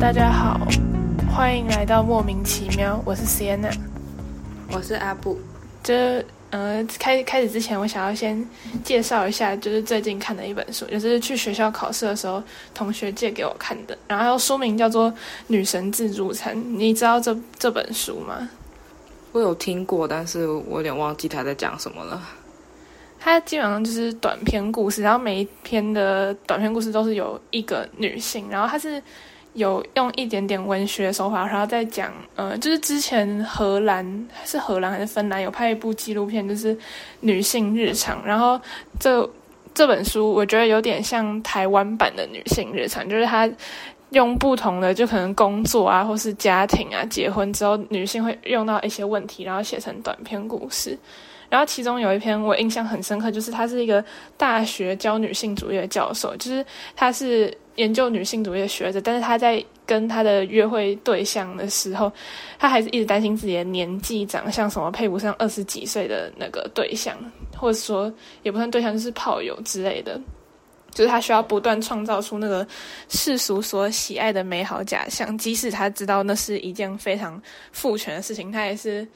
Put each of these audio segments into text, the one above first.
大家好，欢迎来到莫名其妙。我是 Sienna，我是阿布。这呃，开开始之前，我想要先介绍一下，就是最近看的一本书，就是去学校考试的时候，同学借给我看的。然后书名叫做《女神自助餐》，你知道这这本书吗？我有听过，但是我有点忘记他在讲什么了。它基本上就是短篇故事，然后每一篇的短篇故事都是有一个女性，然后她是有用一点点文学手法，然后再讲，呃，就是之前荷兰是荷兰还是芬兰有拍一部纪录片，就是女性日常，然后这这本书我觉得有点像台湾版的女性日常，就是它用不同的就可能工作啊，或是家庭啊，结婚之后女性会用到一些问题，然后写成短篇故事。然后其中有一篇我印象很深刻，就是他是一个大学教女性主义的教授，就是他是研究女性主义的学者，但是他在跟他的约会对象的时候，他还是一直担心自己的年纪、长相什么配不上二十几岁的那个对象，或者说也不算对象，就是炮友之类的，就是他需要不断创造出那个世俗所喜爱的美好假象，即使他知道那是一件非常父权的事情，他也是。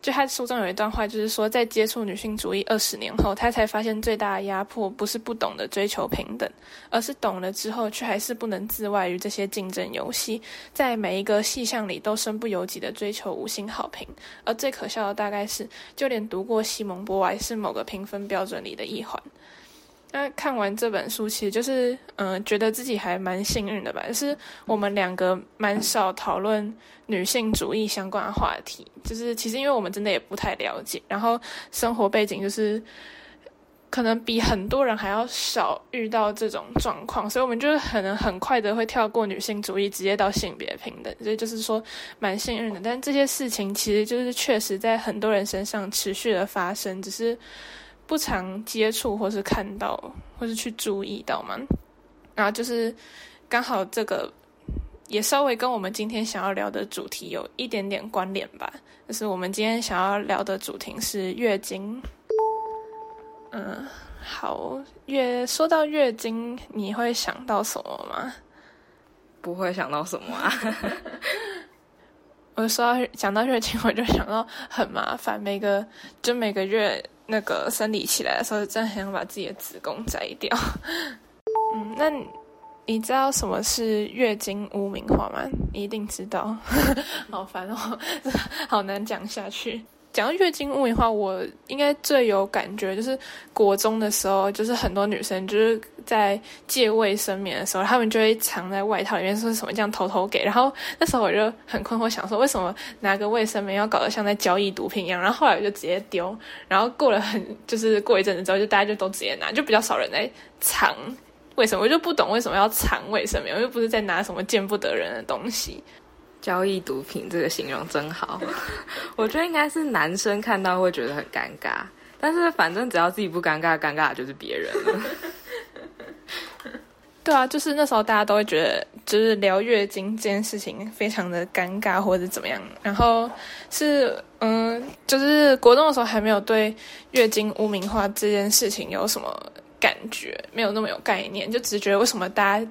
就他书中有一段话，就是说，在接触女性主义二十年后，他才发现最大的压迫不是不懂得追求平等，而是懂了之后却还是不能自外于这些竞争游戏，在每一个细项里都身不由己的追求五星好评。而最可笑的大概是，就连读过西蒙波娃是某个评分标准里的一环。那看完这本书，其实就是嗯，觉得自己还蛮幸运的吧。就是我们两个蛮少讨论女性主义相关的话题，就是其实因为我们真的也不太了解，然后生活背景就是可能比很多人还要少遇到这种状况，所以我们就是可能很快的会跳过女性主义，直接到性别平等。所以就是说蛮幸运的。但这些事情其实就是确实在很多人身上持续的发生，只是。不常接触或是看到或是去注意到嘛，然后就是刚好这个也稍微跟我们今天想要聊的主题有一点点关联吧。就是我们今天想要聊的主题是月经。嗯，好，月说到月经，你会想到什么吗？不会想到什么啊。我说到讲到月经，我就想到很麻烦，每个就每个月。那个生理起来的时候，真的很想把自己的子宫摘掉。嗯，那你知道什么是月经污名化吗？一定知道。好烦哦，好难讲下去。讲到月经物的话，我应该最有感觉就是国中的时候，就是很多女生就是在借卫生棉的时候，她们就会藏在外套里面，说什么这样偷偷给。然后那时候我就很困惑，想说为什么拿个卫生棉要搞得像在交易毒品一样？然后后来我就直接丢。然后过了很就是过一阵子之后，就大家就都直接拿，就比较少人在藏。为什么我就不懂为什么要藏卫生棉？我又不是在拿什么见不得人的东西。交易毒品这个形容真好，我觉得应该是男生看到会觉得很尴尬，但是反正只要自己不尴尬，尴尬的就是别人了。对啊，就是那时候大家都会觉得，就是聊月经这件事情非常的尴尬或者怎么样。然后是嗯，就是国中的时候还没有对月经污名化这件事情有什么感觉，没有那么有概念，就只是觉得为什么大家。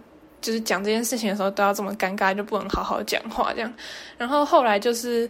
就是讲这件事情的时候都要这么尴尬，就不能好好讲话这样。然后后来就是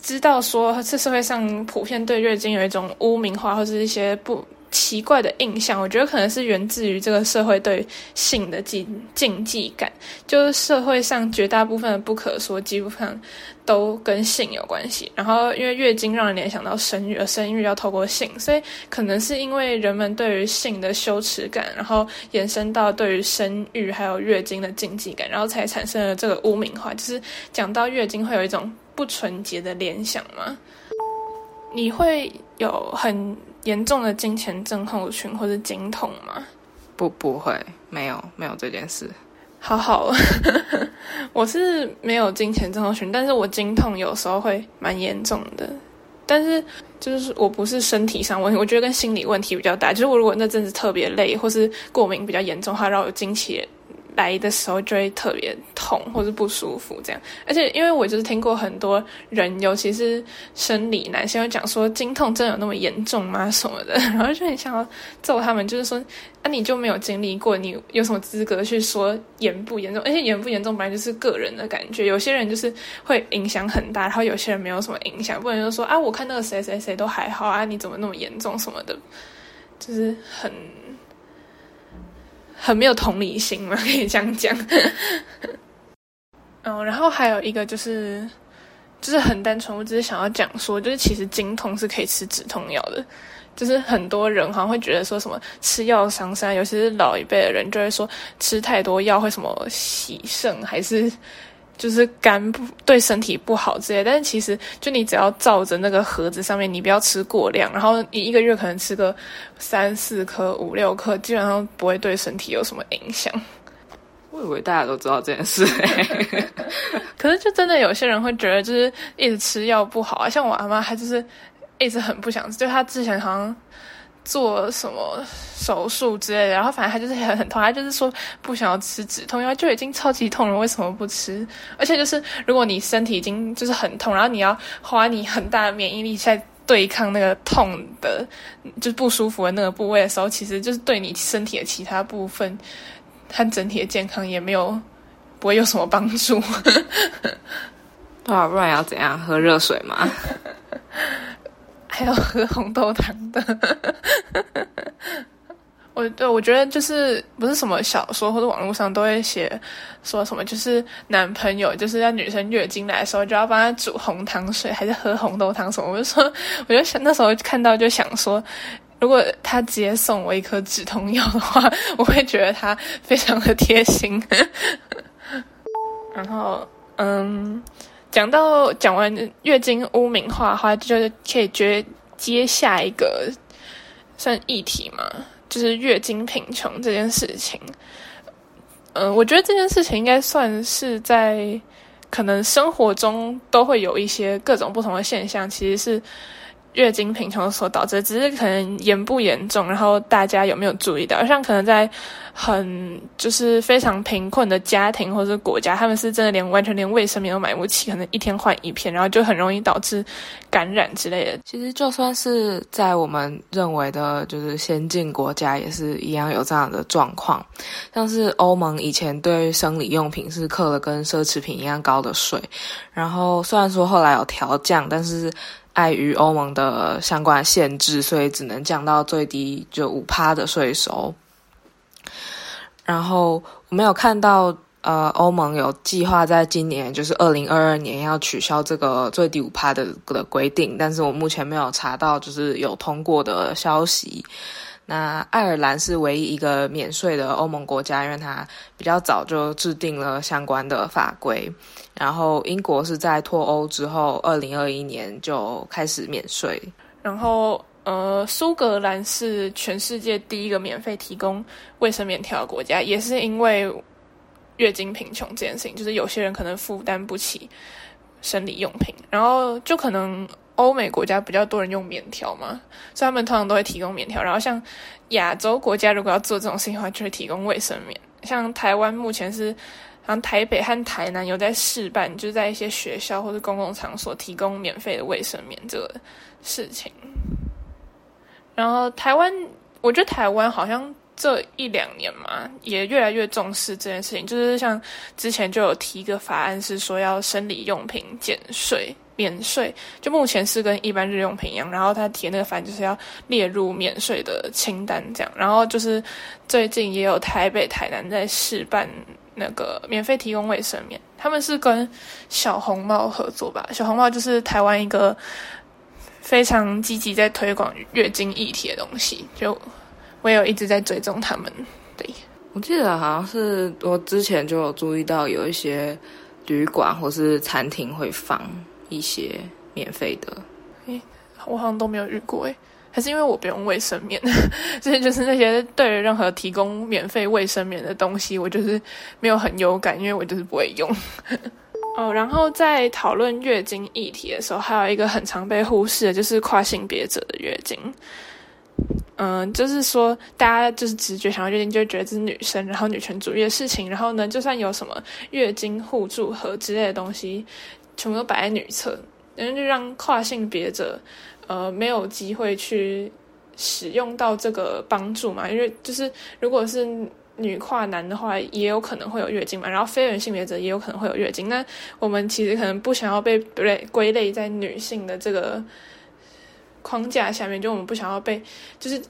知道说，这社会上普遍对月经有一种污名化，或者一些不。奇怪的印象，我觉得可能是源自于这个社会对性的禁禁忌感，就是社会上绝大部分的不可说，基本上都跟性有关系。然后因为月经让人联想到生育，而生育要透过性，所以可能是因为人们对于性的羞耻感，然后延伸到对于生育还有月经的禁忌感，然后才产生了这个污名化，就是讲到月经会有一种不纯洁的联想吗？你会有很。严重的金钱症候群或者经痛吗？不，不会，没有，没有这件事。好好，我是没有金钱症候群，但是我经痛有时候会蛮严重的。但是就是我不是身体上问题，我觉得跟心理问题比较大。就是我如果那阵子特别累，或是过敏比较严重，话让我经期来的时候就会特别痛或者不舒服这样。而且因为我就是听过很多人，尤其是生理男性，会讲说经痛真的有那么严重吗什么的，然后就很想要揍他们，就是说啊你就没有经历过，你有什么资格去说严不严重？而且严不严重本来就是个人的感觉，有些人就是会影响很大，然后有些人没有什么影响，不能就说啊我看那个谁谁谁都还好啊，你怎么那么严重什么的，就是很。很没有同理心嘛，可以这样讲。嗯，然后还有一个就是，就是很单纯，我只是想要讲说，就是其实经痛是可以吃止痛药的。就是很多人好像会觉得说什么吃药伤身，尤其是老一辈的人就会说吃太多药会什么洗肾还是。就是肝不对身体不好之类，但是其实就你只要照着那个盒子上面，你不要吃过量，然后你一个月可能吃个三四颗、五六颗，基本上不会对身体有什么影响。我以为大家都知道这件事，可是就真的有些人会觉得就是一直吃药不好啊，像我阿妈，她就是一直很不想吃，就她之前好像。做什么手术之类的，然后反正他就是很很痛，他就是说不想要吃止痛药，就已经超级痛了，为什么不吃？而且就是如果你身体已经就是很痛，然后你要花你很大的免疫力在对抗那个痛的，就是不舒服的那个部位的时候，其实就是对你身体的其他部分和整体的健康也没有不会有什么帮助。对啊，不然要怎样？喝热水吗？还有喝红豆汤的，我对我觉得就是不是什么小说或者网络上都会写说什么，就是男朋友就是要女生月经来的时候就要帮她煮红糖水，还是喝红豆汤什么？我就说，我就想那时候看到就想说，如果他直接送我一颗止痛药的话，我会觉得他非常的贴心。然后，嗯。讲到讲完月经污名化的话，就是可以接接下一个算议题嘛，就是月经贫穷这件事情。嗯，我觉得这件事情应该算是在可能生活中都会有一些各种不同的现象，其实是。月经贫穷所导致，只是可能严不严重，然后大家有没有注意到？像可能在很就是非常贫困的家庭或者国家，他们是真的连完全连卫生棉都买不起，可能一天换一片，然后就很容易导致感染之类的。其实就算是在我们认为的就是先进国家，也是一样有这样的状况。像是欧盟以前对生理用品是刻了跟奢侈品一样高的税，然后虽然说后来有调降，但是。碍于欧盟的相关限制，所以只能降到最低就五趴的税收。然后我没有看到，呃，欧盟有计划在今年，就是二零二二年要取消这个最低五趴的的规定，但是我目前没有查到就是有通过的消息。那爱尔兰是唯一一个免税的欧盟国家，因为它比较早就制定了相关的法规。然后英国是在脱欧之后，二零二一年就开始免税。然后，呃，苏格兰是全世界第一个免费提供卫生棉条的国家，也是因为月经贫穷这件事情，就是有些人可能负担不起生理用品，然后就可能。欧美国家比较多人用棉条嘛，所以他们通常都会提供棉条。然后像亚洲国家，如果要做这种事情的话，就会提供卫生棉。像台湾目前是，好像台北和台南有在试办，就是在一些学校或者公共场所提供免费的卫生棉这个事情。然后台湾，我觉得台湾好像这一两年嘛，也越来越重视这件事情。就是像之前就有提一个法案，是说要生理用品减税。免税就目前是跟一般日用品一样，然后他提那个法案就是要列入免税的清单这样，然后就是最近也有台北、台南在试办那个免费提供卫生棉，他们是跟小红帽合作吧？小红帽就是台湾一个非常积极在推广月经议题的东西，就我有一直在追踪他们。对我记得好像是我之前就有注意到有一些旅馆或是餐厅会放。一些免费的，诶，我好像都没有遇过诶，还是因为我不用卫生棉，这些就是那些对任何提供免费卫生棉的东西，我就是没有很有感，因为我就是不会用。哦，然后在讨论月经议题的时候，还有一个很常被忽视的，就是跨性别者的月经。嗯，就是说大家就是直觉想要月经，就会觉得这是女生，然后女权主义的事情。然后呢，就算有什么月经互助盒之类的东西，全部都摆在女厕，然后就让跨性别者呃没有机会去使用到这个帮助嘛。因为就是如果是女跨男的话，也有可能会有月经嘛。然后非人性别者也有可能会有月经。那我们其实可能不想要被类归类在女性的这个。框架下面，就我们不想要被，就是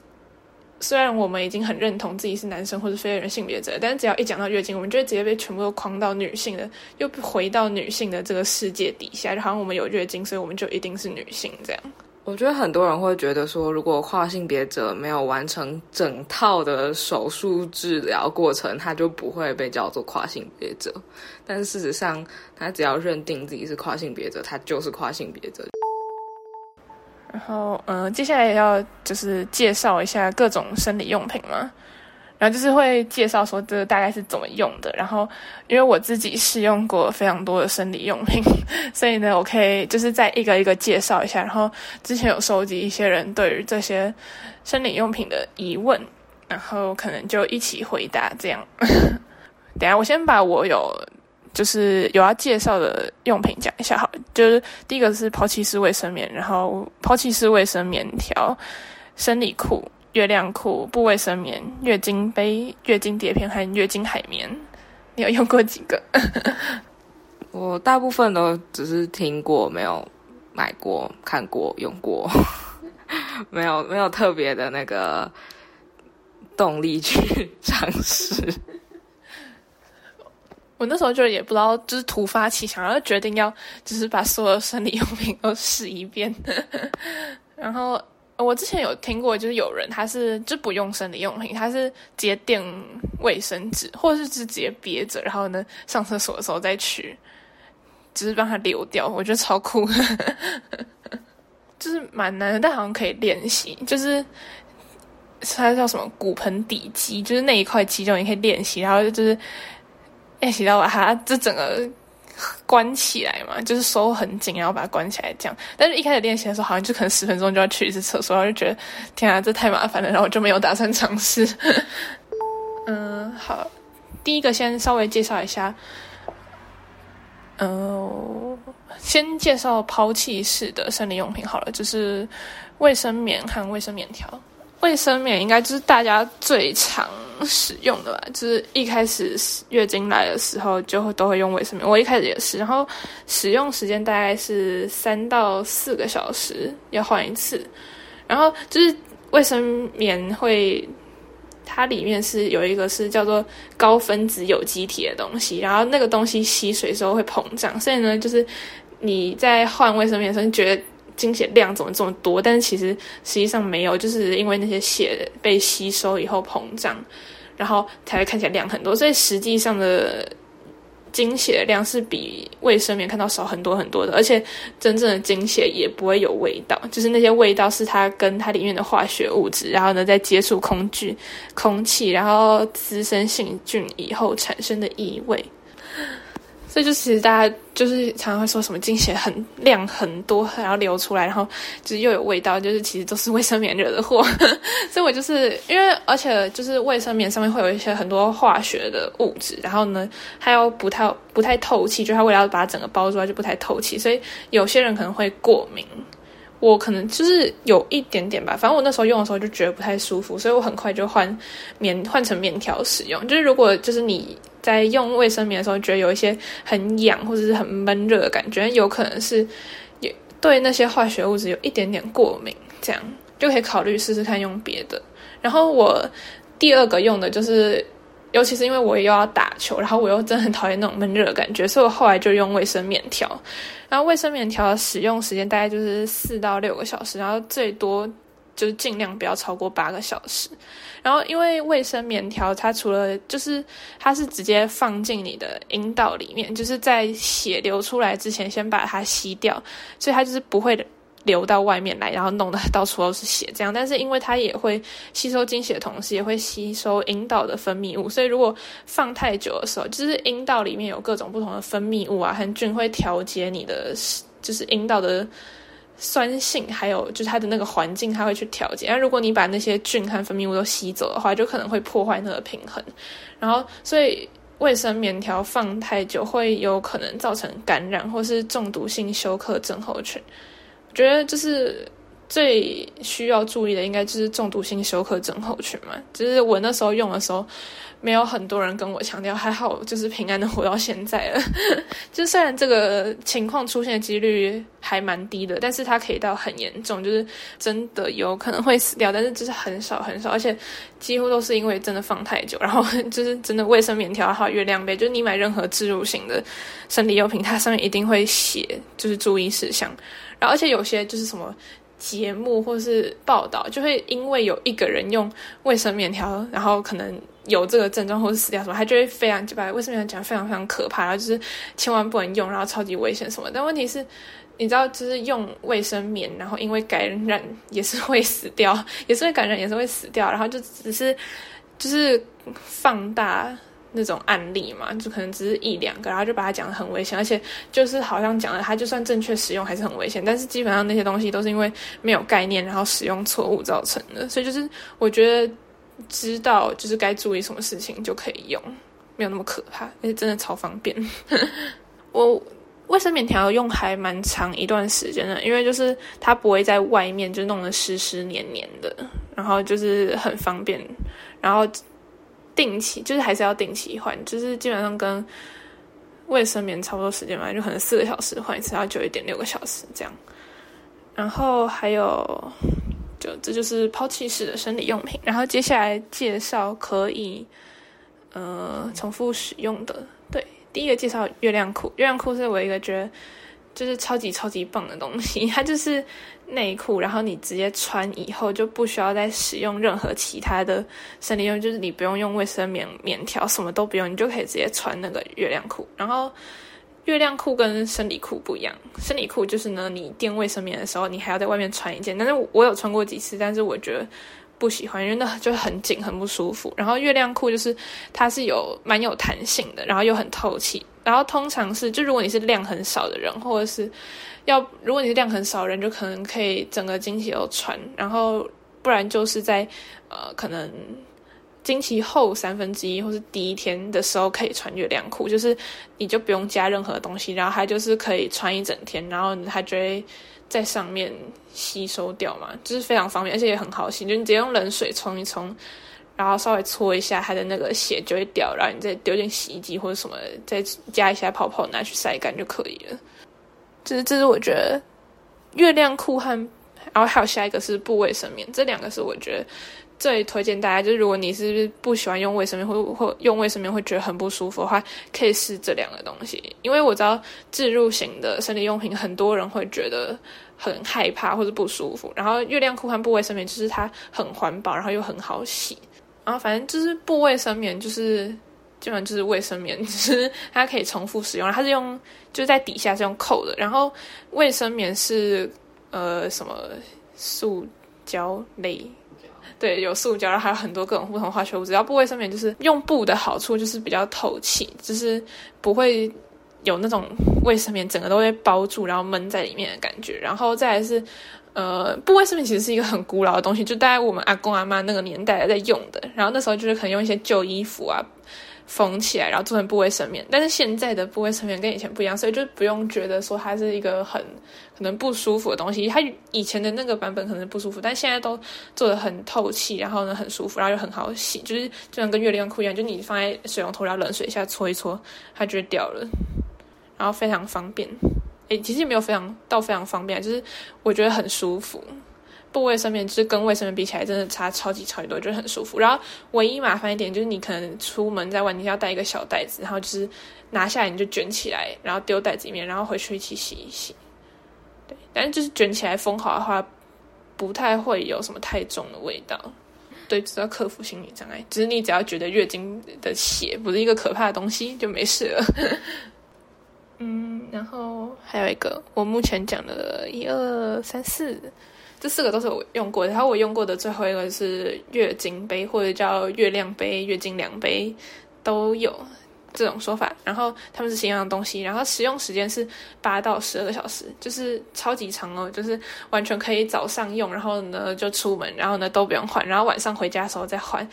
虽然我们已经很认同自己是男生或者非人性别者，但是只要一讲到月经，我们就会直接被全部都框到女性的，又回到女性的这个世界底下，就好像我们有月经，所以我们就一定是女性这样。我觉得很多人会觉得说，如果跨性别者没有完成整套的手术治疗过程，他就不会被叫做跨性别者。但事实上，他只要认定自己是跨性别者，他就是跨性别者。然后，嗯，接下来要就是介绍一下各种生理用品嘛，然后就是会介绍说这大概是怎么用的。然后，因为我自己试用过非常多的生理用品，所以呢，我可以就是再一个一个介绍一下。然后之前有收集一些人对于这些生理用品的疑问，然后可能就一起回答这样。等下我先把我有。就是有要介绍的用品讲一下好，就是第一个是抛弃式卫生棉，然后抛弃式卫生棉条、生理裤、月亮裤、布卫生棉、月经杯、月经碟片和月经海绵。你有用过几个？我大部分都只是听过，没有买过、看过、用过，没有没有特别的那个动力去尝试。我那时候就也不知道，就是突发奇想，然后决定要就是把所有生理用品都试一遍。然后我之前有听过，就是有人他是就不用生理用品，他是直接垫卫生纸，或者是直接憋着，然后呢上厕所的时候再取，只是让它流掉。我觉得超酷，就是蛮难的，但好像可以练习。就是它叫什么骨盆底肌，就是那一块肌肉你可以练习，然后就是。练习到把它这整个关起来嘛，就是收很紧，然后把它关起来这样。但是一开始练习的时候，好像就可能十分钟就要去一次厕所，我就觉得天啊，这太麻烦了，然后就没有打算尝试。嗯，好，第一个先稍微介绍一下，嗯，先介绍抛弃式的生理用品好了，就是卫生棉和卫生棉条。卫生棉应该就是大家最常使用的吧，就是一开始月经来的时候就会都会用卫生棉。我一开始也是，然后使用时间大概是三到四个小时要换一次。然后就是卫生棉会，它里面是有一个是叫做高分子有机体的东西，然后那个东西吸水时候会膨胀，所以呢，就是你在换卫生棉的时候你觉得。精血量怎么这么多？但是其实实际上没有，就是因为那些血被吸收以后膨胀，然后才会看起来量很多。所以实际上的精血量是比卫生棉看到少很多很多的，而且真正的精血也不会有味道，就是那些味道是它跟它里面的化学物质，然后呢在接触空气、空气，然后滋生细菌以后产生的异味。所以就其实大家就是常常会说什么精血很量很多，然后流出来，然后就是又有味道，就是其实都是卫生棉惹的祸。所以我就是因为而且就是卫生棉上面会有一些很多化学的物质，然后呢它又不太不太透气，就它为了把它整个包出来就不太透气，所以有些人可能会过敏。我可能就是有一点点吧，反正我那时候用的时候就觉得不太舒服，所以我很快就换棉换成棉条使用。就是如果就是你在用卫生棉的时候觉得有一些很痒或者是很闷热的感觉，有可能是也对那些化学物质有一点点过敏，这样就可以考虑试试看用别的。然后我第二个用的就是。尤其是因为我又要打球，然后我又真的很讨厌那种闷热的感觉，所以我后来就用卫生棉条。然后卫生棉条的使用时间大概就是四到六个小时，然后最多就是尽量不要超过八个小时。然后因为卫生棉条它除了就是它是直接放进你的阴道里面，就是在血流出来之前先把它吸掉，所以它就是不会。流到外面来，然后弄得到处都是血，这样。但是因为它也会吸收精血同时，也会吸收阴道的分泌物，所以如果放太久的时候，就是阴道里面有各种不同的分泌物啊，和菌会调节你的就是阴道的酸性，还有就是它的那个环境，它会去调节。那如果你把那些菌和分泌物都吸走的话，就可能会破坏那个平衡。然后，所以卫生棉条放太久会有可能造成感染或是中毒性休克症候群。我觉得就是最需要注意的，应该就是中毒性休克症候群嘛。就是我那时候用的时候。没有很多人跟我强调，还好就是平安的活到现在了。就虽然这个情况出现的几率还蛮低的，但是它可以到很严重，就是真的有可能会死掉。但是就是很少很少，而且几乎都是因为真的放太久，然后就是真的卫生棉条还有月亮杯，就是你买任何置入型的生理用品，它上面一定会写就是注意事项。然后而且有些就是什么节目或是报道，就会因为有一个人用卫生棉条，然后可能。有这个症状或者死掉什么，他就会非常就把卫生棉讲非常非常可怕，然后就是千万不能用，然后超级危险什么。但问题是，你知道，就是用卫生棉，然后因为感染也是会死掉，也是会感染，也是会死掉。然后就只是就是放大那种案例嘛，就可能只是一两个，然后就把它讲的很危险，而且就是好像讲了，它就算正确使用还是很危险。但是基本上那些东西都是因为没有概念，然后使用错误造成的。所以就是我觉得。知道就是该注意什么事情就可以用，没有那么可怕，而且真的超方便。我卫生棉条用还蛮长一段时间的，因为就是它不会在外面就弄得湿湿黏黏的，然后就是很方便。然后定期就是还是要定期换，就是基本上跟卫生棉差不多时间嘛，就可能四个小时换一次，要久一点六个小时这样。然后还有。这就是抛弃式的生理用品，然后接下来介绍可以呃重复使用的。对，第一个介绍月亮裤，月亮裤是我一个觉得就是超级超级棒的东西，它就是内裤，然后你直接穿以后就不需要再使用任何其他的生理用，就是你不用用卫生棉棉条，什么都不用，你就可以直接穿那个月亮裤，然后。月亮裤跟生理裤不一样，生理裤就是呢，你垫卫生棉的时候，你还要在外面穿一件。但是我有穿过几次，但是我觉得不喜欢，因为那就很紧，很不舒服。然后月亮裤就是它是有蛮有弹性的，然后又很透气。然后通常是，就如果你是量很少的人，或者是要如果你是量很少人，就可能可以整个经期都穿。然后不然就是在呃可能。经期后三分之一或是第一天的时候可以穿月亮裤，就是你就不用加任何东西，然后它就是可以穿一整天，然后它就会在上面吸收掉嘛，就是非常方便，而且也很好洗，就你直接用冷水冲一冲，然后稍微搓一下，它的那个血就会掉，然后你再丢进洗衣机或者什么，再加一下泡泡拿去晒干就可以了。就是这是我觉得月亮裤和，然后还有下一个是布卫生棉，这两个是我觉得。最推荐大家，就是如果你是不喜欢用卫生棉，或或用卫生棉会觉得很不舒服的话，可以试这两个东西。因为我知道置入型的生理用品，很多人会觉得很害怕或者不舒服。然后月亮裤和布卫生棉就是它很环保，然后又很好洗。然后反正就是布卫生棉，就是基本上就是卫生棉，就是 它可以重复使用。它是用就是在底下是用扣的，然后卫生棉是呃什么塑胶类。对，有塑胶，然后还有很多各种不同化学物质。然后布卫生棉就是用布的好处就是比较透气，就是不会有那种卫生棉整个都会包住，然后闷在里面的感觉。然后再来是，呃，布卫生棉其实是一个很古老的东西，就大概我们阿公阿妈那个年代在用的。然后那时候就是可能用一些旧衣服啊。缝起来，然后做成布卫生棉。但是现在的布卫生棉跟以前不一样，所以就不用觉得说它是一个很可能不舒服的东西。它以前的那个版本可能不舒服，但现在都做的很透气，然后呢很舒服，然后又很好洗，就是就像跟月亮裤一样，就你放在水龙头，然后冷水下搓一搓，它就掉了，然后非常方便。诶，其实也没有非常到非常方便，就是我觉得很舒服。布卫生棉就是跟卫生棉比起来，真的差超级超级多，就是很舒服。然后唯一麻烦一点就是你可能出门在外，你要带一个小袋子，然后就是拿下来你就卷起来，然后丢袋子里面，然后回去一起洗一洗。对，但是就是卷起来封好的话，不太会有什么太重的味道。对，只要克服心理障碍，只是你只要觉得月经的血不是一个可怕的东西，就没事了。嗯，然后还有一个，我目前讲的一二三四。这四个都是我用过的，然后我用过的最后一个是月经杯，或者叫月亮杯、月经量杯，都有。这种说法，然后他们是一样的东西，然后使用时间是八到十二个小时，就是超级长哦，就是完全可以早上用，然后呢就出门，然后呢都不用换，然后晚上回家的时候再换，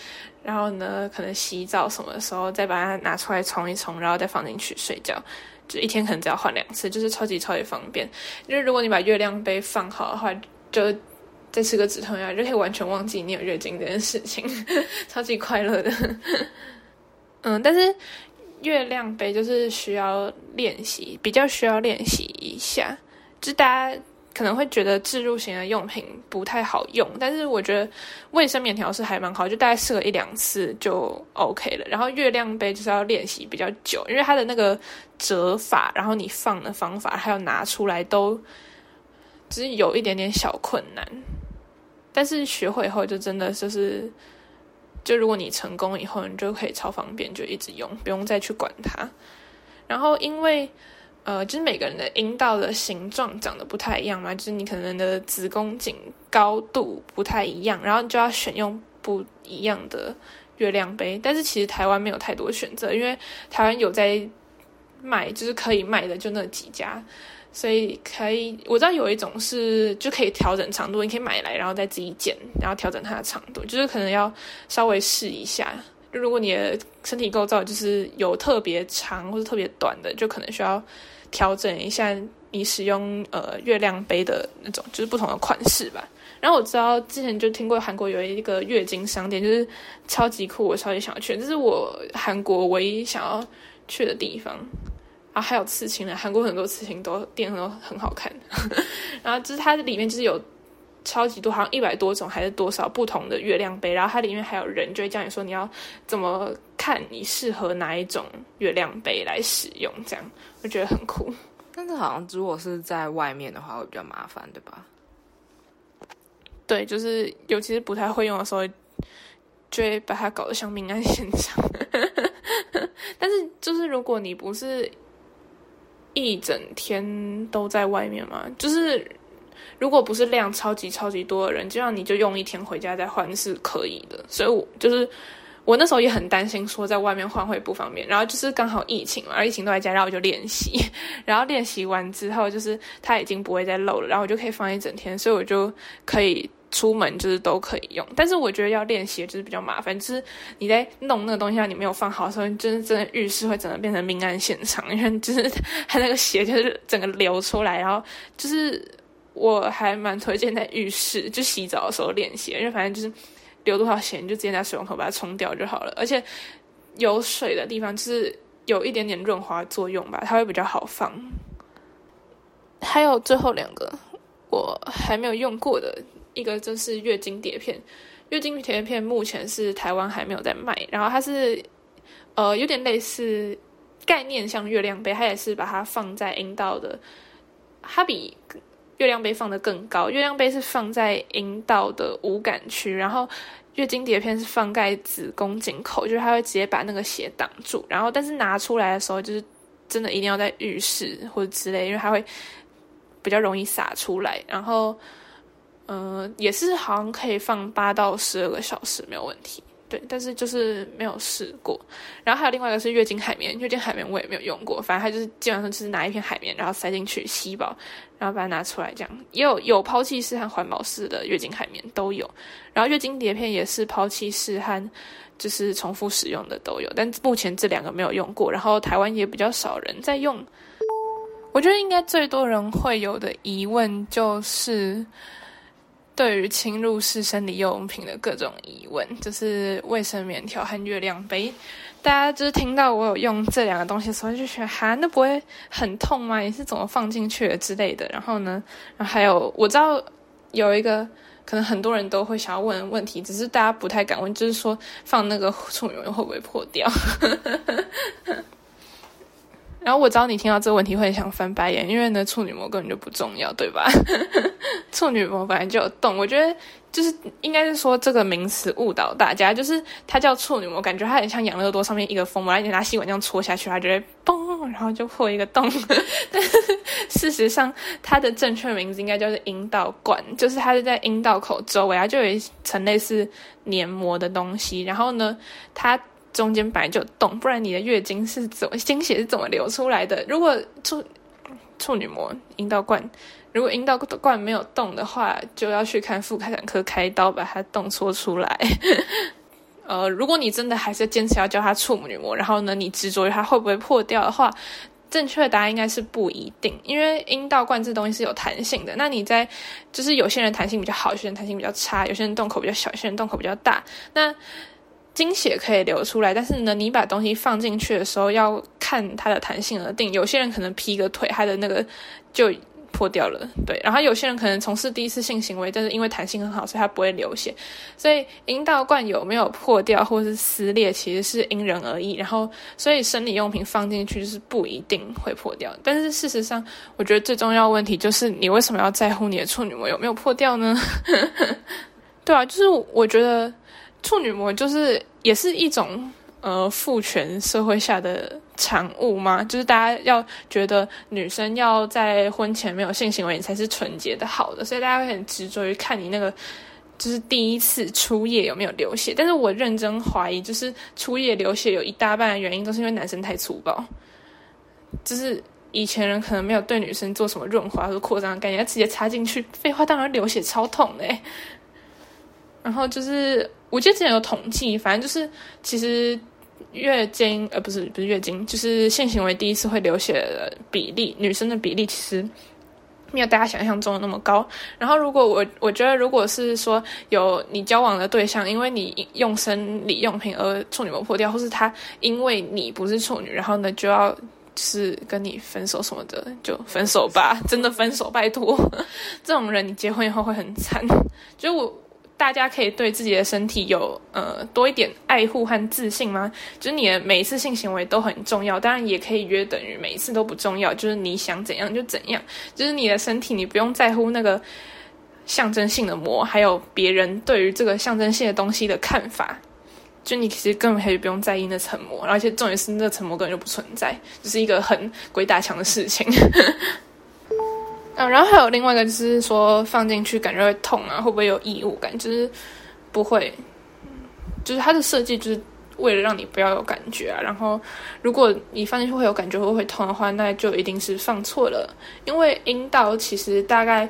然后呢可能洗澡什么的时候再把它拿出来冲一冲，然后再放进去睡觉，就一天可能只要换两次，就是超级超级方便。因为如果你把月亮杯放好的话，就再吃个止痛药，就可以完全忘记你有月经这件事情，超级快乐的。嗯，但是。月亮杯就是需要练习，比较需要练习一下。就大家可能会觉得置入型的用品不太好用，但是我觉得卫生棉条是还蛮好，就大概试了一两次就 OK 了。然后月亮杯就是要练习比较久，因为它的那个折法，然后你放的方法，还有拿出来都只是有一点点小困难。但是学会以后就真的就是。就如果你成功以后，你就可以超方便，就一直用，不用再去管它。然后因为呃，就是每个人的阴道的形状长得不太一样嘛，就是你可能的子宫颈高度不太一样，然后你就要选用不一样的月亮杯。但是其实台湾没有太多选择，因为台湾有在卖，就是可以卖的就那几家。所以可以，我知道有一种是就可以调整长度，你可以买来然后再自己剪，然后调整它的长度，就是可能要稍微试一下。如果你的身体构造就是有特别长或者特别短的，就可能需要调整一下你使用呃月亮杯的那种，就是不同的款式吧。然后我知道之前就听过韩国有一个月经商店，就是超级酷，我超级想要去，这是我韩国唯一想要去的地方。啊，还有刺青的，韩国很多刺青都店都很好看。然后就是它里面就是有超级多，好像一百多种还是多少不同的月亮杯。然后它里面还有人就会教你说你要怎么看你适合哪一种月亮杯来使用，这样我觉得很酷。但是好像如果是在外面的话会比较麻烦，对吧？对，就是尤其是不太会用的时候，就会把它搞得像命案现场。但是就是如果你不是一整天都在外面嘛，就是如果不是量超级超级多的人，这样你就用一天回家再换是可以的。所以，我就是我那时候也很担心说在外面换会不方便。然后就是刚好疫情嘛，疫情都在家，然后我就练习。然后练习完之后，就是它已经不会再漏了，然后我就可以放一整天，所以我就可以。出门就是都可以用，但是我觉得要练习就是比较麻烦，就是你在弄那个东西，你没有放好的时候，就是真的浴室会整个变成命案现场，因为就是 它那个血就是整个流出来，然后就是我还蛮推荐在浴室就洗澡的时候练习，因为反正就是流多少血，你就直接拿水龙头把它冲掉就好了，而且有水的地方就是有一点点润滑作用吧，它会比较好放。还有最后两个我还没有用过的。一个就是月经碟片，月经碟片目前是台湾还没有在卖，然后它是呃有点类似概念像月亮杯，它也是把它放在阴道的，它比月亮杯放的更高，月亮杯是放在阴道的无感区，然后月经碟片是放在子宫颈口，就是它会直接把那个血挡住，然后但是拿出来的时候就是真的一定要在浴室或者之类，因为它会比较容易洒出来，然后。嗯，也是好像可以放八到十二个小时没有问题，对，但是就是没有试过。然后还有另外一个是月经海绵，月经海绵我也没有用过，反正它就是基本上就是拿一片海绵，然后塞进去吸饱，然后把它拿出来这样。也有有抛弃式和环保式的月经海绵都有，然后月经碟片也是抛弃式和就是重复使用的都有，但目前这两个没有用过。然后台湾也比较少人在用，我觉得应该最多人会有的疑问就是。对于侵入式生理用品的各种疑问，就是卫生棉条和月亮杯。大家就是听到我有用这两个东西的时候，就觉得哈，那不会很痛吗？你是怎么放进去的之类的？然后呢，然后还有我知道有一个可能很多人都会想要问的问题，只是大家不太敢问，就是说放那个处女膜会不会破掉？然后我知道你听到这个问题会想翻白眼，因为呢，处女膜根本就不重要，对吧？处女膜本来就有洞，我觉得就是应该是说这个名词误导大家，就是它叫处女膜，感觉它很像养乐多上面一个封膜，而且拿吸管这样戳下去，它就会嘣，然后就破一个洞。但事实上，它的正确名字应该叫做阴道管，就是它是在阴道口周围啊，就有一层类似黏膜的东西，然后呢，它。中间本来就有洞，不然你的月经是怎么经血是怎么流出来的？如果处处女膜、阴道冠，如果阴道冠没有洞的话，就要去看妇产科开刀把它洞戳出来。呃，如果你真的还是坚持要叫它处女膜，然后呢，你执着于它会不会破掉的话，正确的答案应该是不一定，因为阴道冠这东西是有弹性的。那你在就是有些人弹性比较好，有些人弹性比较差，有些人洞口比较小，有些人洞口比较大。那精血可以流出来，但是呢，你把东西放进去的时候要看它的弹性而定。有些人可能劈个腿，他的那个就破掉了，对。然后有些人可能从事第一次性行为，但是因为弹性很好，所以它不会流血。所以阴道罐有没有破掉或是撕裂，其实是因人而异。然后，所以生理用品放进去就是不一定会破掉。但是事实上，我觉得最重要问题就是你为什么要在乎你的处女膜有没有破掉呢？对啊，就是我觉得。处女膜就是也是一种呃父权社会下的产物嘛，就是大家要觉得女生要在婚前没有性行为才是纯洁的好的，所以大家会很执着于看你那个就是第一次初夜有没有流血。但是我认真怀疑，就是初夜流血有一大半的原因都是因为男生太粗暴，就是以前人可能没有对女生做什么润滑或者扩张的概念，直接插进去，废话当然流血超痛的。然后就是。我记得之前有统计，反正就是其实月经呃不是不是月经，就是性行为第一次会流血的比例，女生的比例其实没有大家想象中的那么高。然后如果我我觉得如果是说有你交往的对象，因为你用生理用品而处女膜破掉，或是他因为你不是处女，然后呢就要是跟你分手什么的，就分手吧，真的分手，拜托，这种人你结婚以后会很惨。就我。大家可以对自己的身体有呃多一点爱护和自信吗？就是你的每一次性行为都很重要，当然也可以约等于每一次都不重要，就是你想怎样就怎样。就是你的身体，你不用在乎那个象征性的膜，还有别人对于这个象征性的东西的看法。就你其实根本可以不用在意那层膜，而且重点是那层膜根本就不存在，就是一个很鬼打墙的事情。嗯，然后还有另外一个就是说放进去感觉会痛啊，会不会有异物感？就是不会，就是它的设计就是为了让你不要有感觉啊。然后如果你放进去会有感觉或会痛的话，那就一定是放错了。因为阴道其实大概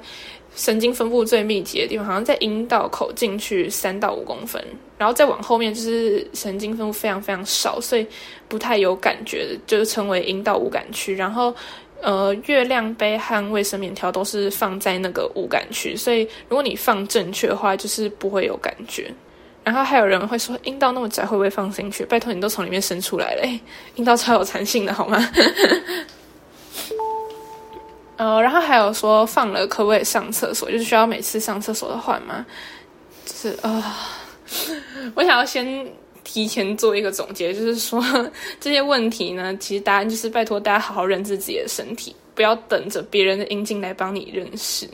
神经分布最密集的地方，好像在阴道口进去三到五公分，然后再往后面就是神经分布非常非常少，所以不太有感觉，就是称为阴道无感区。然后。呃，月亮杯和卫生棉条都是放在那个无感区，所以如果你放正确的话，就是不会有感觉。然后还有人会说，阴道那么窄，会不会放进去？拜托，你都从里面伸出来了，阴道超有弹性的，好吗？呃，然后还有说放了可不可以上厕所？就是需要每次上厕所都换吗？就是啊，我想要先。提前做一个总结，就是说这些问题呢，其实答案就是拜托大家好好认知自己的身体，不要等着别人的阴茎来帮你认识。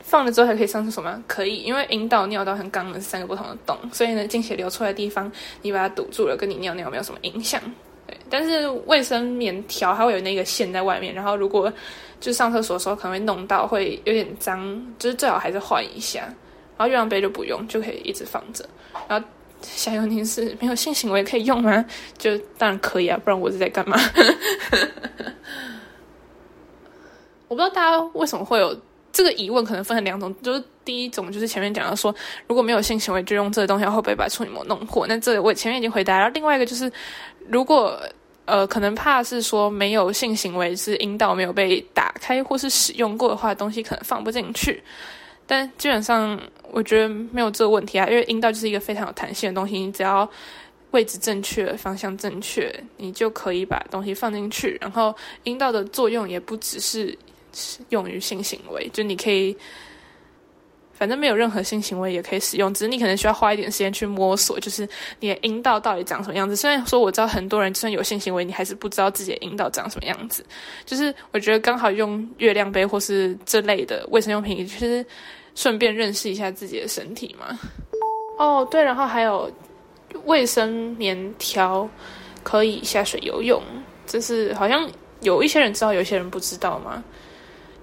放了之后还可以上厕所吗？可以，因为阴道、尿道和肛门是三个不同的洞，所以呢，经血流出来的地方，你把它堵住了，跟你尿尿没有什么影响。对，但是卫生棉条它会有那个线在外面，然后如果就上厕所的时候可能会弄到，会有点脏，就是最好还是换一下。然后月亮杯就不用，就可以一直放着。然后。小游艇是没有性行为可以用吗？就当然可以啊，不然我是在干嘛？我不知道大家为什么会有这个疑问，可能分成两种，就是第一种就是前面讲到说，如果没有性行为就用这个东西，会不会把处女膜弄破？那这我前面已经回答了。另外一个就是，如果呃可能怕是说没有性行为是阴道没有被打开或是使用过的话，东西可能放不进去。但基本上，我觉得没有这个问题啊，因为阴道就是一个非常有弹性的东西，你只要位置正确、方向正确，你就可以把东西放进去。然后，阴道的作用也不只是用于性行为，就你可以。反正没有任何性行为也可以使用，只是你可能需要花一点时间去摸索，就是你的阴道到底长什么样子。虽然说我知道很多人就算有性行为，你还是不知道自己的阴道长什么样子。就是我觉得刚好用月亮杯或是这类的卫生用品，就是顺便认识一下自己的身体嘛。哦，对，然后还有卫生棉条可以下水游泳，就是好像有一些人知道，有些人不知道嘛？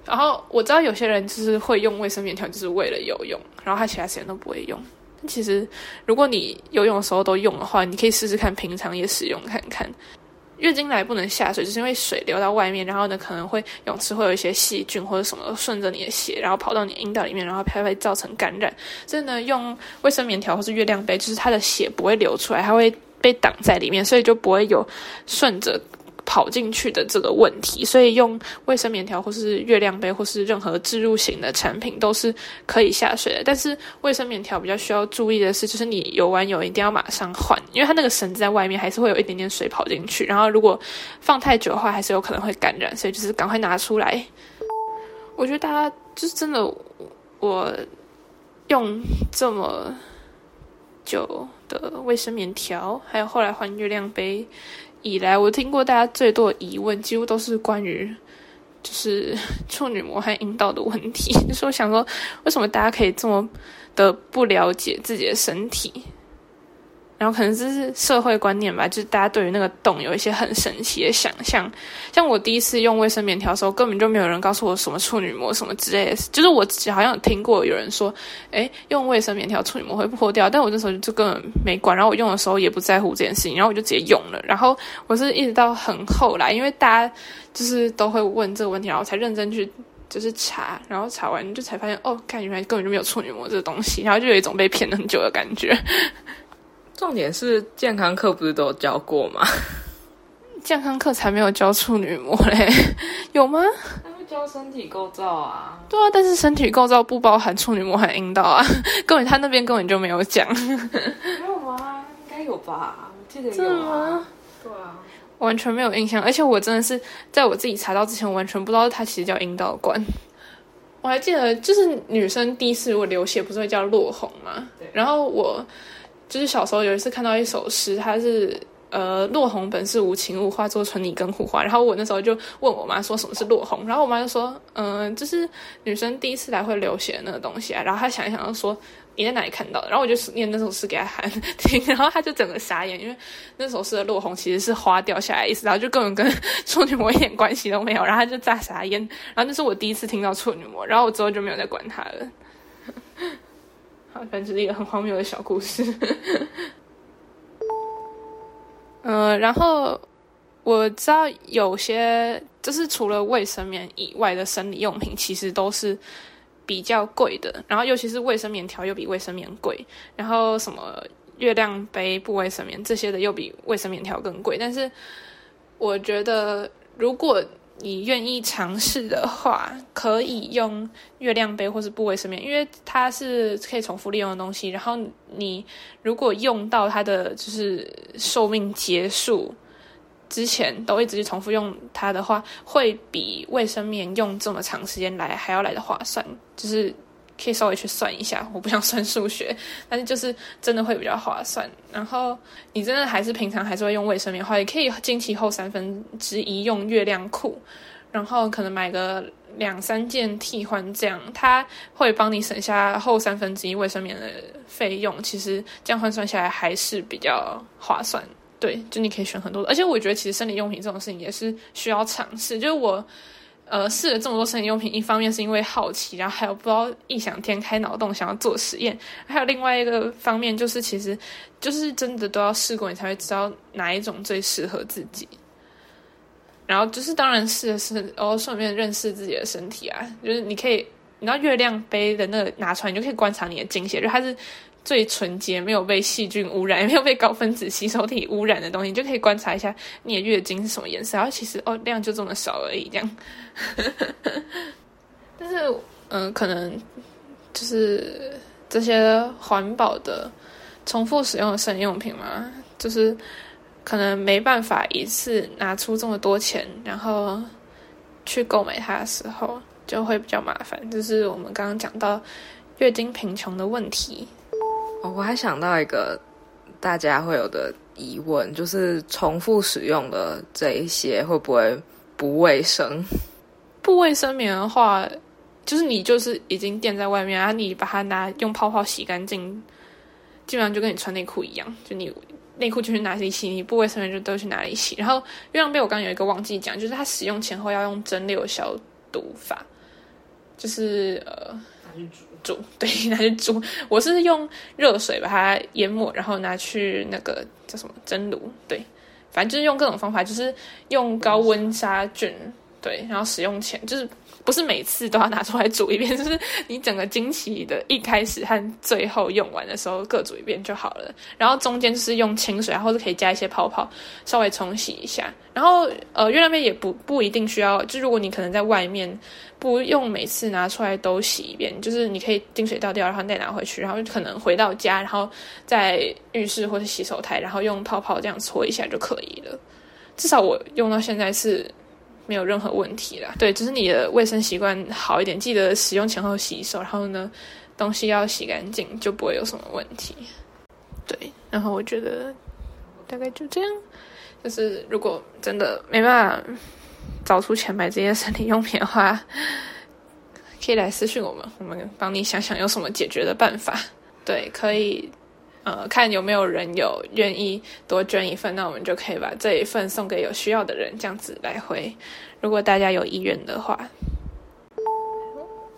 然后我知道有些人就是会用卫生棉条，就是为了游泳，然后他其他时间都不会用。其实如果你游泳的时候都用的话，你可以试试看平常也使用看看。月经来不能下水，就是因为水流到外面，然后呢可能会泳池会有一些细菌或者什么顺着你的血，然后跑到你阴道里面，然后它会造成感染。所以呢，用卫生棉条或是月亮杯，就是它的血不会流出来，它会被挡在里面，所以就不会有顺着。跑进去的这个问题，所以用卫生棉条或是月亮杯或是任何置入型的产品都是可以下水的。但是卫生棉条比较需要注意的是，就是你游完泳一定要马上换，因为它那个绳子在外面还是会有一点点水跑进去，然后如果放太久的话，还是有可能会感染，所以就是赶快拿出来。我觉得大家就是真的，我用这么久的卫生棉条，还有后来换月亮杯。以来，我听过大家最多的疑问，几乎都是关于就是 处女膜和阴道的问题。就是我想说，为什么大家可以这么的不了解自己的身体？然后可能这是社会观念吧，就是大家对于那个洞有一些很神奇的想象。像我第一次用卫生棉条的时候，根本就没有人告诉我什么处女膜什么之类的。就是我自己好像有听过有人说，哎，用卫生棉条处女膜会破掉，但我那时候就根本没管。然后我用的时候也不在乎这件事情，然后我就直接用了。然后我是一直到很后来，因为大家就是都会问这个问题，然后才认真去就是查，然后查完就才发现，哦，看原来根本就没有处女膜这个东西，然后就有一种被骗了很久的感觉。重点是健康课不是都有教过吗？健康课才没有教处女膜嘞，有吗？他会教身体构造啊。对啊，但是身体构造不包含处女膜和阴道啊，根本他那边根本就没有讲。没有吗？应该有吧？我记得有啊。对啊，完全没有印象，而且我真的是在我自己查到之前，完全不知道它其实叫阴道管。我还记得，就是女生第一次如果流血，不是会叫落红吗？对。然后我。就是小时候有一次看到一首诗，它是呃“落红本是无情物，化作春泥更护花”。然后我那时候就问我妈说什么是落红，然后我妈就说：“嗯，就是女生第一次来会流血的那个东西啊。”然后她想一想，就说：“你在哪里看到的？”然后我就念那首诗给她喊 听，然后她就整个傻眼，因为那首诗的落红其实是花掉下来意思，然后就根本跟 处女膜一点关系都没有。然后她就炸傻眼，然后那是我第一次听到处女膜，然后我之后就没有再管她了。反正是一个很荒谬的小故事。呃，然后我知道有些就是除了卫生棉以外的生理用品，其实都是比较贵的。然后尤其是卫生棉条又比卫生棉贵，然后什么月亮杯、不卫生棉这些的又比卫生棉条更贵。但是我觉得如果你愿意尝试的话，可以用月亮杯或是不卫生棉，因为它是可以重复利用的东西。然后你如果用到它的就是寿命结束之前，都一直去重复用它的话，会比卫生棉用这么长时间来还要来的划算。就是可以稍微去算一下，我不想算数学，但是就是真的会比较划算。然后你真的还是平常还是会用卫生棉的话，也可以经期后三分之一用月亮裤，然后可能买个两三件替换，这样它会帮你省下后三分之一卫生棉的费用。其实这样换算下来还是比较划算。对，就你可以选很多，而且我觉得其实生理用品这种事情也是需要尝试。就是我。呃，试了这么多生理用品，一方面是因为好奇，然后还有不知道异想天开脑洞想要做实验，还有另外一个方面就是，其实就是真的都要试过，你才会知道哪一种最适合自己。然后就是当然试的是，然后顺便认识自己的身体啊，就是你可以，你知道月亮杯的那个拿出来，你就可以观察你的经血，就它是。最纯洁、没有被细菌污染、也 没有被高分子吸收体污染的东西，就可以观察一下你的月经是什么颜色。然后其实哦，量就这么少而已，这样。但是嗯，可能就是这些环保的、重复使用的生理用品嘛，就是可能没办法一次拿出这么多钱，然后去购买它的时候就会比较麻烦。就是我们刚刚讲到月经贫穷的问题。我还想到一个大家会有的疑问，就是重复使用的这一些会不会不卫生？不卫生棉的话，就是你就是已经垫在外面，然后你把它拿用泡泡洗干净，基本上就跟你穿内裤一样，就你内裤就去哪里洗，你不卫生棉就都去哪里洗。然后月亮杯我刚有一个忘记讲，就是它使用前后要用蒸馏消毒法，就是呃。去煮煮，对，拿去煮。我是用热水把它淹没，然后拿去那个叫什么蒸炉，对，反正就是用各种方法，就是用高温杀菌，对，然后使用前就是。不是每次都要拿出来煮一遍，就是你整个惊奇的一开始和最后用完的时候各煮一遍就好了。然后中间就是用清水，或者可以加一些泡泡，稍微冲洗一下。然后呃，月亮杯也不不一定需要，就如果你可能在外面不用每次拿出来都洗一遍，就是你可以净水倒掉，然后再拿回去，然后可能回到家，然后在浴室或者洗手台，然后用泡泡这样搓一下就可以了。至少我用到现在是。没有任何问题啦。对，只是你的卫生习惯好一点，记得使用前后洗手，然后呢，东西要洗干净，就不会有什么问题。对，然后我觉得大概就这样。就是如果真的没办法找出钱买这些生理用品的话，可以来私信我们，我们帮你想想有什么解决的办法。对，可以。呃，看有没有人有愿意多捐一份，那我们就可以把这一份送给有需要的人，这样子来回。如果大家有意愿的话，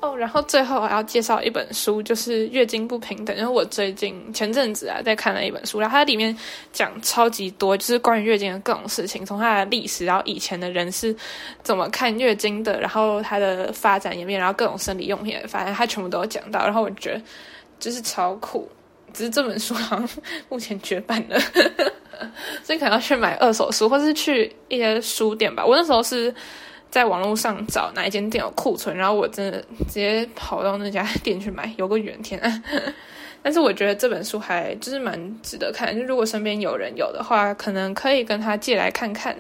哦，然后最后还要介绍一本书，就是《月经不平等》。因为我最近前阵子啊，在看了一本书，然后它里面讲超级多，就是关于月经的各种事情，从它的历史，然后以前的人是怎么看月经的，然后它的发展演变，然后各种生理用品，反正它全部都有讲到。然后我觉得就是超酷。只是这本书 好像目前绝版了，所以可能要去买二手书，或是去一些书店吧。我那时候是在网络上找哪一间店有库存，然后我真的直接跑到那家店去买，有个远天。但是我觉得这本书还就是蛮值得看，就如果身边有人有的话，可能可以跟他借来看看。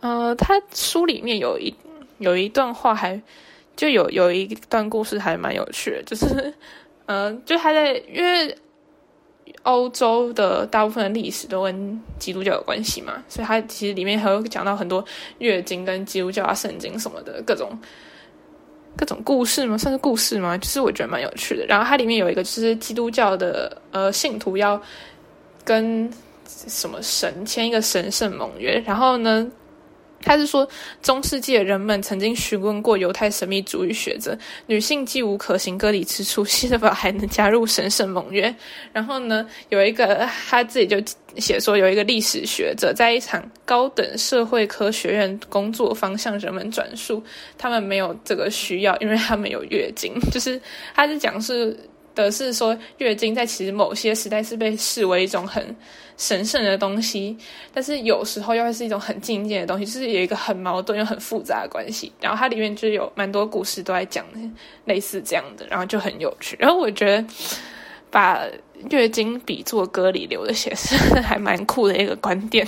呃，他书里面有一有一段话，还就有有一段故事还蛮有趣的，就是 呃，就他在因为。欧洲的大部分的历史都跟基督教有关系嘛，所以它其实里面还有讲到很多月经跟基督教啊、圣经什么的各种各种故事嘛，算是故事吗？就是我觉得蛮有趣的。然后它里面有一个就是基督教的呃信徒要跟什么神签一个神圣盟约，然后呢？他是说，中世纪的人们曾经询问过犹太神秘主义学者，女性既无可行割礼之处，是否还能加入神圣盟约？然后呢，有一个他自己就写说，有一个历史学者在一场高等社会科学院工作方向人们转述，他们没有这个需要，因为他们有月经。就是他是讲是。的是说，月经在其实某些时代是被视为一种很神圣的东西，但是有时候又会是一种很禁忌的东西，就是有一个很矛盾又很复杂的关系。然后它里面就有蛮多故事都在讲类似这样的，然后就很有趣。然后我觉得把月经比作歌里流的血是还蛮酷的一个观点。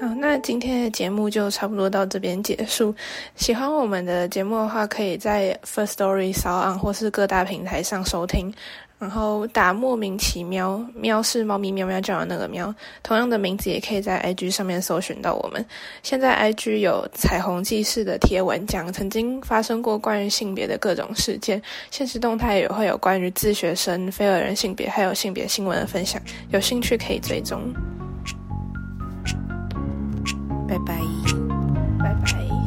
好，那今天的节目就差不多到这边结束。喜欢我们的节目的话，可以在 First Story、s o 或是各大平台上收听。然后打莫名其妙，喵是猫咪喵喵叫的那个喵。同样的名字也可以在 IG 上面搜寻到我们。现在 IG 有彩虹记事的贴文，讲曾经发生过关于性别的各种事件。现实动态也会有关于自学生、非二人性别还有性别新闻的分享。有兴趣可以追踪。拜拜，拜拜。